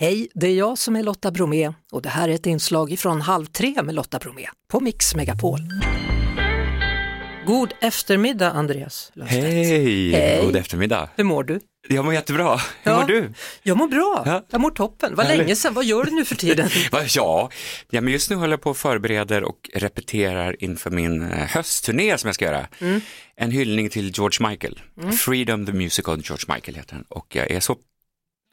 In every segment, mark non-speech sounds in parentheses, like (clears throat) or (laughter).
Hej, det är jag som är Lotta Bromé och det här är ett inslag från Halv tre med Lotta Bromé på Mix Megapol. God eftermiddag Andreas Löfstedt. Hej, Hej. god eftermiddag. Hur mår du? Jag mår jättebra. Hur Ja. mår du? Jag mår bra, Ja. jag mår toppen. Vad länge sedan, vad gör du nu för tiden? (laughs) Ja, ja, men just nu håller jag på och förbereder och repeterar inför min eh, höstturné som jag ska göra. Mm. En hyllning till George Michael. Freedom the Musical George Michael heter den och jag är så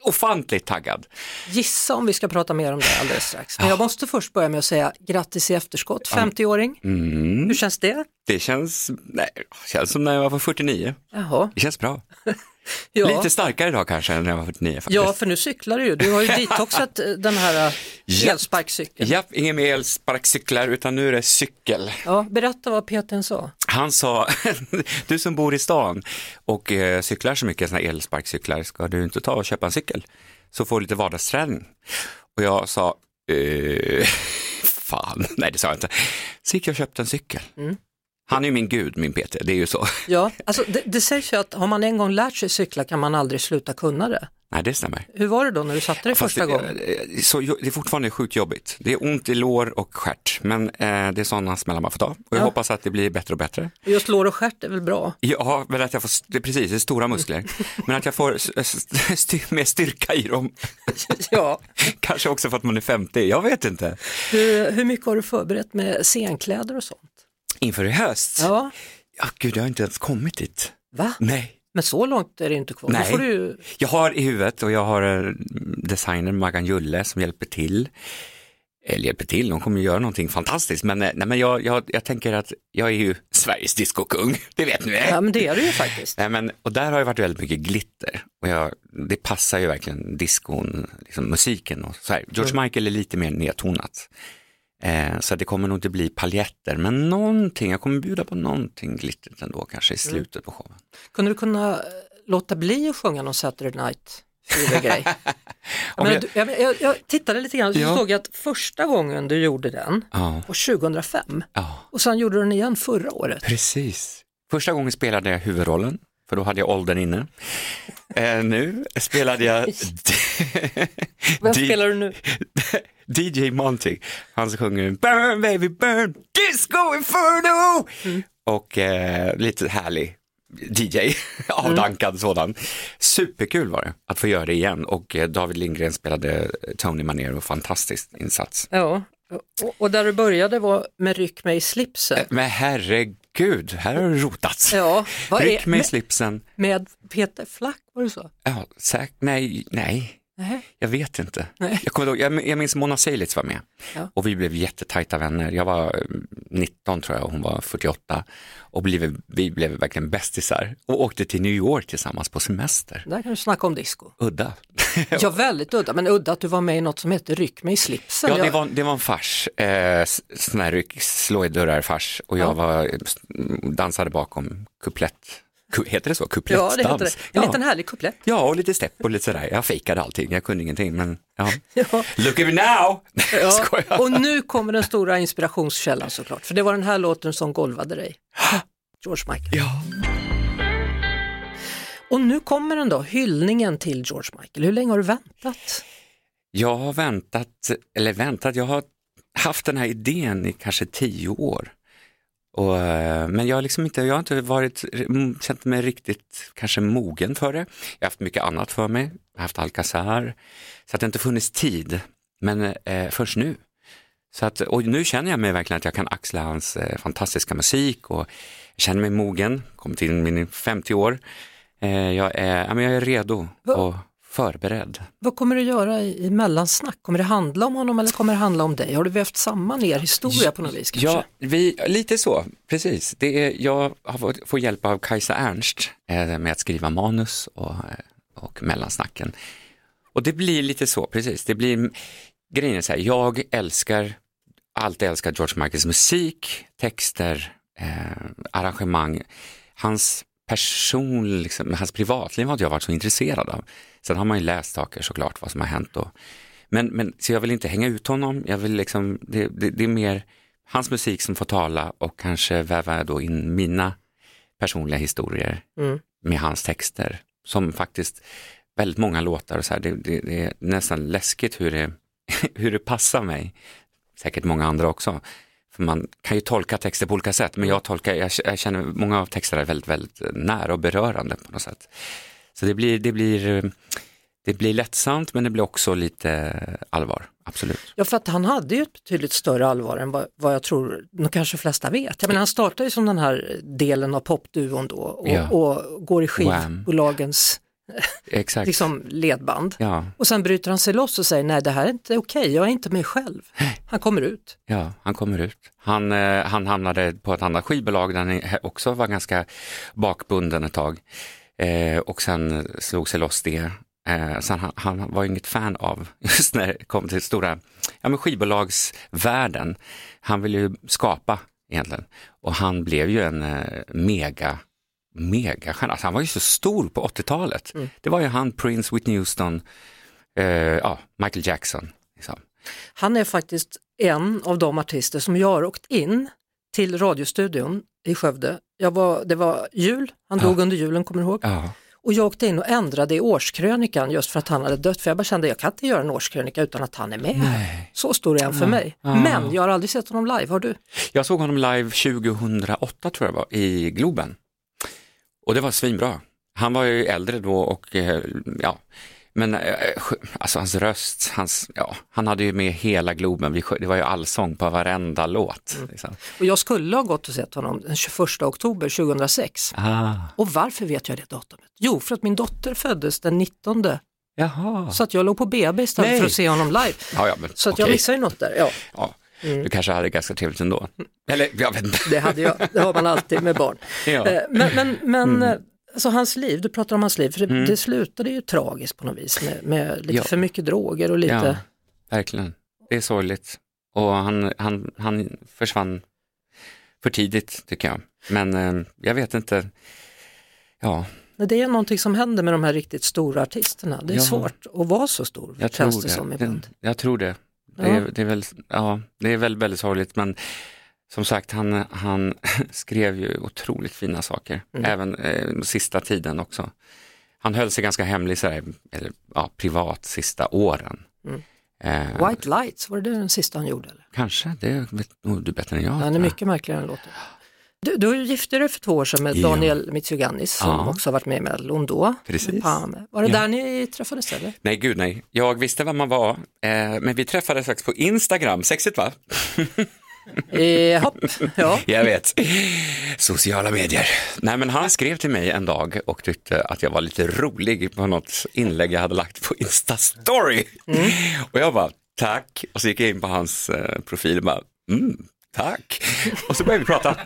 ofantligt taggad. Gissa om vi ska prata mer om det alldeles strax. Men jag måste först börja med att säga grattis i efterskott, 50-åring. Mm. Hur känns det? Det känns, nej, känns som när jag var 49. Jaha, Det känns bra. (laughs) ja. Lite starkare idag kanske än när jag var 49 faktiskt. Ja, för nu cyklar du ju. Du har ju detoxat eh, den här eh, Ja. elsparkcykeln. Japp, inga mer elsparkcyklar utan nu är det cykel. Ja, berätta vad Peter sa. Han sa, (laughs) du som bor i stan och eh, cyklar så mycket här elsparkcyklar, ska du inte ta och köpa en cykel? Så får du lite vardagsträning. Och jag sa, eh, (laughs) fan, nej det sa jag inte. Så gick jag och köpte en cykel. Mm. Han är ju min gud, min Peter, det är ju så. (laughs) Ja, alltså det, det sägs ju att har man en gång lärt sig cykla kan man aldrig sluta kunna det. Nej, det stämmer. Hur var det då när du satte dig Fast första det, gången? eh, Så, det är fortfarande sjukt jobbigt. Det är ont i lår och stjärt, men eh, det är sådana smällar man får ta. Och jag Ja. hoppas att det blir bättre och bättre. Just lår och stjärt är väl bra? Ja, men att jag får, det precis, det är stora muskler. (laughs) Men att jag får (laughs) styr, mer styrka i dem. Ja. Kanske också för att man är 50, jag vet inte. Hur, hur mycket har du förberett med scenkläder och sånt? Inför i höst? Ja, Ja, gud, jag har inte ens kommit dit. va? Nej. Men så långt är det inte kvar. Nej. ju... Jag har i huvudet och jag har eh, designern Maggan Julle som hjälper till. Eller hjälper till, de kommer göra någonting fantastiskt. Men, eh, nej, men jag, jag, jag tänker att jag är ju Sveriges discokung, (laughs) det vet ni? Ja, men det är du ju faktiskt. Nej, men, och där har det varit väldigt mycket glitter och jag, det passar ju verkligen diskon, liksom musiken och så här. George Michael är lite mer nedtonat. Eh, så det kommer nog inte bli paljetter, men någonting, jag kommer bjuda på någonting glittrigt ändå kanske i slutet på showen. Kunde du kunna eh, låta bli att sjunga någon Saturday Night Fever-grej? (laughs) Jag, menar, jag- du- jag, jag, jag tittade lite grann och så Ja. såg jag att första gången du gjorde den Ja, var 2005 ja, och sen gjorde du den igen förra året. precis. Första gången spelade jag huvudrollen, för då hade jag åldern inne. Eh, nu spelade jag (laughs) Vem spelar du nu? (laughs) DJ Monty, han som sjunger Burn baby burn, disco inferno! Och eh, lite härlig DJ, (laughs) avdankad sådan. Superkul var det att få göra det igen och eh, David Lindgren spelade Tony Manero, fantastisk insats. Ja, och, och där du började var med Ryck mig i slipsen. Men herregud, här har det rotats. Ja, Ryck mig i med, slipsen, med Peter Flack, var det så? ja, säk, nej, nej, Nej. jag vet inte. Nej. Jag, kommer ihåg, jag, jag minns Mona Seilitz var med Ja. och vi blev jättetajta vänner. Jag var eh, 19 tror jag och hon var 48 och blev, vi blev verkligen bästisar och åkte till New York tillsammans på semester. Där kan du snacka om disco. Udda. (laughs) Ja, väldigt udda, men udda att du var med i något som heter Ryck mig i slipsen. Ja, det var, det var en fars, eh, sån här ryck, slå i dörrar-fars och jag Ja. var, eh, dansade bakom kuplett, ku, heter det så? ja, Kuplettdans? det heter det. En ja. liten härlig kuplett. ja, och lite stepp och lite sådär. Jag fejkade allting, jag kunde ingenting men ja. (laughs) Ja. Look at me now! (laughs) Ja. Och nu kommer den stora inspirationskällan såklart, för det var den här låten som golvade dig. George Michael. Ja. Och nu kommer den då, hyllningen till George Michael. Hur länge har du väntat? Jag har väntat, eller väntat, jag har haft den här idén i kanske tio år. Och, eh, men jag har liksom inte, jag har inte varit, mm, känt mig riktigt kanske mogen för det. Jag har haft mycket annat för mig, jag har haft Alcazar, så att det inte funnits tid. Men eh, först nu. Så att, och nu känner jag mig verkligen att jag kan axla hans eh, fantastiska musik och jag känner mig mogen, kommit in i mina 50 år. Eh, jag, är, jag är redo Va- och förberedd. Vad kommer du göra i, i mellansnack? Kommer det handla om honom eller kommer det handla om dig? Har du vävt samman er historia på något vis kanske? Ja, vi, lite så, precis. Det är, jag har fått, får hjälp av Kajsa Ernst eh, med att skriva manus och, eh, och mellansnacken. Och det blir lite så, precis. Det blir, grejen är så här, jag älskar, alltid älskat George Michaels musik, texter, eh, arrangemang. Hans person, liksom, hans privatliv har inte jag varit så intresserad av. Sen har man ju läst saker såklart, vad som har hänt. Och, men, men, så jag vill inte hänga ut honom, jag vill liksom, det, det, det är mer hans musik som får tala och kanske väva då in mina personliga historier Mm. med hans texter som faktiskt väldigt många låtar och så här, det, det, det är nästan läskigt hur det, (laughs) hur det passar mig. Säkert många andra också. För man kan ju tolka texter på olika sätt, men jag tolkar, jag, jag känner många av texterna är väldigt, väldigt nära och berörande på något sätt. Så det blir, det blir, det blir lättsamt, men det blir också lite allvar, absolut. Ja, för att han hade ju ett betydligt större allvar än vad, vad jag tror de kanske flesta vet. Jag menar, han startade ju som den här delen av popduon då och, Ja. och går i skivbolagens Exakt. liksom, ledband. Ja, Och sen bryter han sig loss och säger nej det här är inte okej, jag är inte mig själv. Han kommer ut. ja, han kommer ut. Han, eh, han hamnade på ett annat skivbolag där han också var ganska bakbunden ett tag. Eh, och sen slog sig loss det. Eh, sen han, han var ju inget fan av (laughs) just när det kom till stora ja, men skivbolagsvärlden. Han ville ju skapa egentligen och han blev ju en eh, mega megastjärna. Alltså, han var ju så stor på 80-talet. Det var ju han, Prince, Whitney Houston, eh, ja, Michael Jackson. Liksom. Han är faktiskt en av de artister som jag har åkt in till radiostudion i Skövde. Jag var, det var jul, han dog under julen, kommer du ihåg? Ja. Och jag åkte in och ändrade i årskrönikan just för att han hade dött, för jag bara kände jag kan inte göra en årskrönika utan att han är med. Nej. Så stor är han för mig. Ja. Men jag har aldrig sett honom live, har du? Jag såg honom live 2008 tror jag var, i Globen. Och det var svinbra. Han var ju äldre då och eh, ja, men eh, alltså hans röst, hans, ja, han hade ju med hela Globen, det var ju allsång på varenda låt. Liksom. Och jag skulle ha gått och sett honom den 21 oktober 2006. Ah, Och varför vet jag det datumet? Jo, för att min dotter föddes den 19 jaha. så att jag låg på BB istället Nej. för att se honom live. Ja, ja, men, Så att jag okej. missade ju något där. Ja, Ja, du kanske hade ganska trevligt ändå. Eller jag vet inte. det hade jag, det har man alltid med barn. (laughs) Ja. Eh, Men, men, men Mm. Alltså hans liv, du pratar om hans liv, för det, det slutade ju tragiskt på något vis med, med lite Ja. för mycket droger och lite, Ja, verkligen. Det är sorgligt. Och han, han, han försvann för tidigt tycker jag. Men eh, jag vet inte. Ja, Men det är någonting som händer med de här riktigt stora artisterna. Det är Ja. svårt att vara så stor, jag känns tror det det. som ibland. jag tror det. Det, Ja. är, det är väl, ja, det är väldigt, väldigt sorgligt. Men som sagt, han, han (laughs) skrev ju otroligt fina saker. Mm. Även eh, sista tiden också. Han höll sig ganska hemlig, så här, eller, ja, privat, sista åren. Mm. Eh, White Lights, var det den sista han gjorde? Eller? Kanske, det vet nog du bättre än jag. Han är mycket märkligare än låten. Du, du gifte dig för två år sedan med Ja. Daniel Mitsuganis som Ja. också har varit med i Mellon då. Precis. Var det Ja. där ni träffades eller? Nej, gud nej. Jag visste vem man var, eh, men vi träffades faktiskt på Instagram. Sexigt va? (laughs) Eh, hopp, ja. Jag vet. Sociala medier. Nej, men han skrev till mig en dag och tyckte att jag var lite rolig på något inlägg jag hade lagt på Insta-story. Och jag bara, tack. Och så gick jag in på hans eh, profil och bara, mm, tack. Och så började vi prata.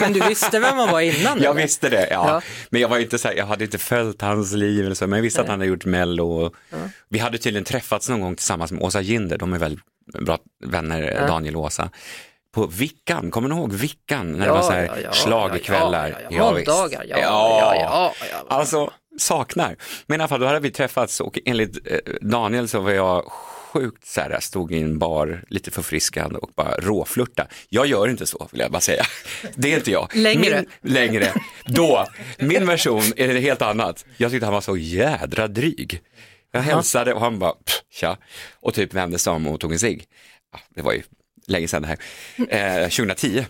Men du visste vem han var innan? Jag eller? visste det, ja. Ja. Men jag var inte så här, jag hade inte följt hans liv eller så, men jag visste att han hade gjort Mello. Och Vi hade tydligen träffats någon gång tillsammans med Åsa Ginder, de är väldigt bra vänner, Daniel och Åsa. På Vickan, kommer ni ihåg Vickan? När det Ja, var så här ja, ja, schlagerkvällar. ja, ja, ja. visst. Måndagar, ja, ja, ja, ja. Alltså, saknar. Men i alla fall, då hade vi träffats och enligt eh, Daniel så var jag sjukt så här, stod i en bar, lite förfriskad och bara råflörta. Jag gör inte så, vill jag bara säga. Det är inte jag. Längre. Min, längre. Då, min version är det helt annat. Jag tyckte han var så jädra dryg. Jag hälsade och han bara, "Pff, tja, och typ vände sig om och tog en cigg. Ja, det var ju länge sedan det här, eh, 2010.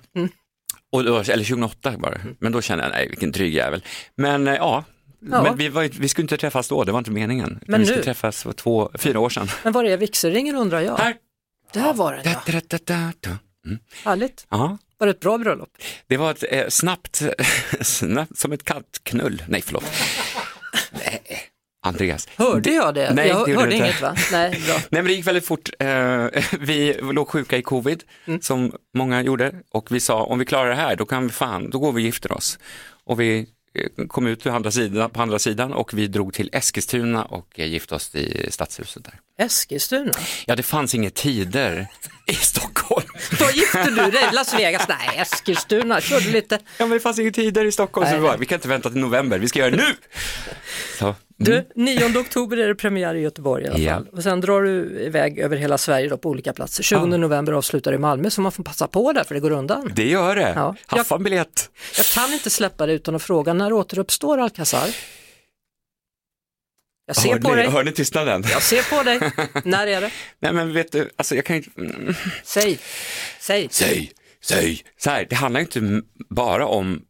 Och då, eller 2008 bara, men då kände jag, nej vilken dryg jävel. Men eh, ja, Ja. Men vi, var, vi skulle inte träffas då, det var inte meningen. Men vi skulle träffas för två, fyra år sedan. Men var är vigselringen undrar jag? Här! Där var den ja. da, da, da, da. Härligt. Ja, Var det ett bra bröllop? det var ett eh, snabbt, (laughs) snabbt, som ett kattknull. Nej, förlåt. (laughs) Nej, Andreas. Hörde jag det? Nej, jag det hörde inte. inget va? Nej, (laughs) bra. Nej men det gick väldigt fort. Eh, (laughs) vi låg sjuka i covid Mm. som många gjorde och vi sa om vi klarar det här då kan vi fan, då går vi och gifter oss. Och vi eh, kom ut på andra sidan, på andra sidan och vi drog till Eskilstuna och eh, gifte oss i stadshuset där. Eskilstuna. Ja det fanns inga tider i Stockholm. (laughs) Då gifte du dig i Las Vegas? Nej, Eskilstuna. Körde lite. Ja men det fanns inga tider i Stockholm så Nej, vi bara, vi kan inte vänta till november, vi ska göra det nu. Så, Du, 9 oktober är det premiär i Göteborg i alla Ja. fall. Och sen drar du iväg över hela Sverige då på olika platser. 20 Ja. november avslutar i Malmö så man får passa på där för det går undan. det gör det. Ja. Haffa en biljett. Jag kan inte släppa det utan att fråga, när återuppstår Alcazar? Jag ser hör på ni, dig. Hör ni tystnaden? Jag ser på dig. (laughs) När är det? Nej men vet du, alltså jag kan inte... mm. Säg. Säg. Säg, säg. Så här, det handlar inte bara om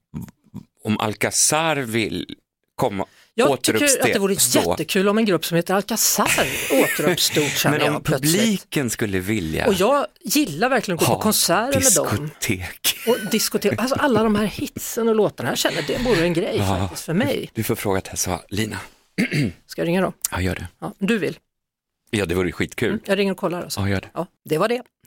om Alcazar vill komma Jag tycker att det vore jättekul om en grupp som heter Alcazar återuppstod känner Men om jag publiken skulle vilja Och jag gillar verkligen att gå på konserter med dem. diskotek. Och diskutera, alltså alla de här hitsen och låtarna, jag känner det vore en grej Ja. faktiskt för mig. Du får fråga Tessa, Lina. (clears throat) Ska jag ringa då? Ja, gör det. Ja, du vill? Ja, det vore skitkul. Jag ringer och kollar alltså. Ja, gör det. Ja, det var det.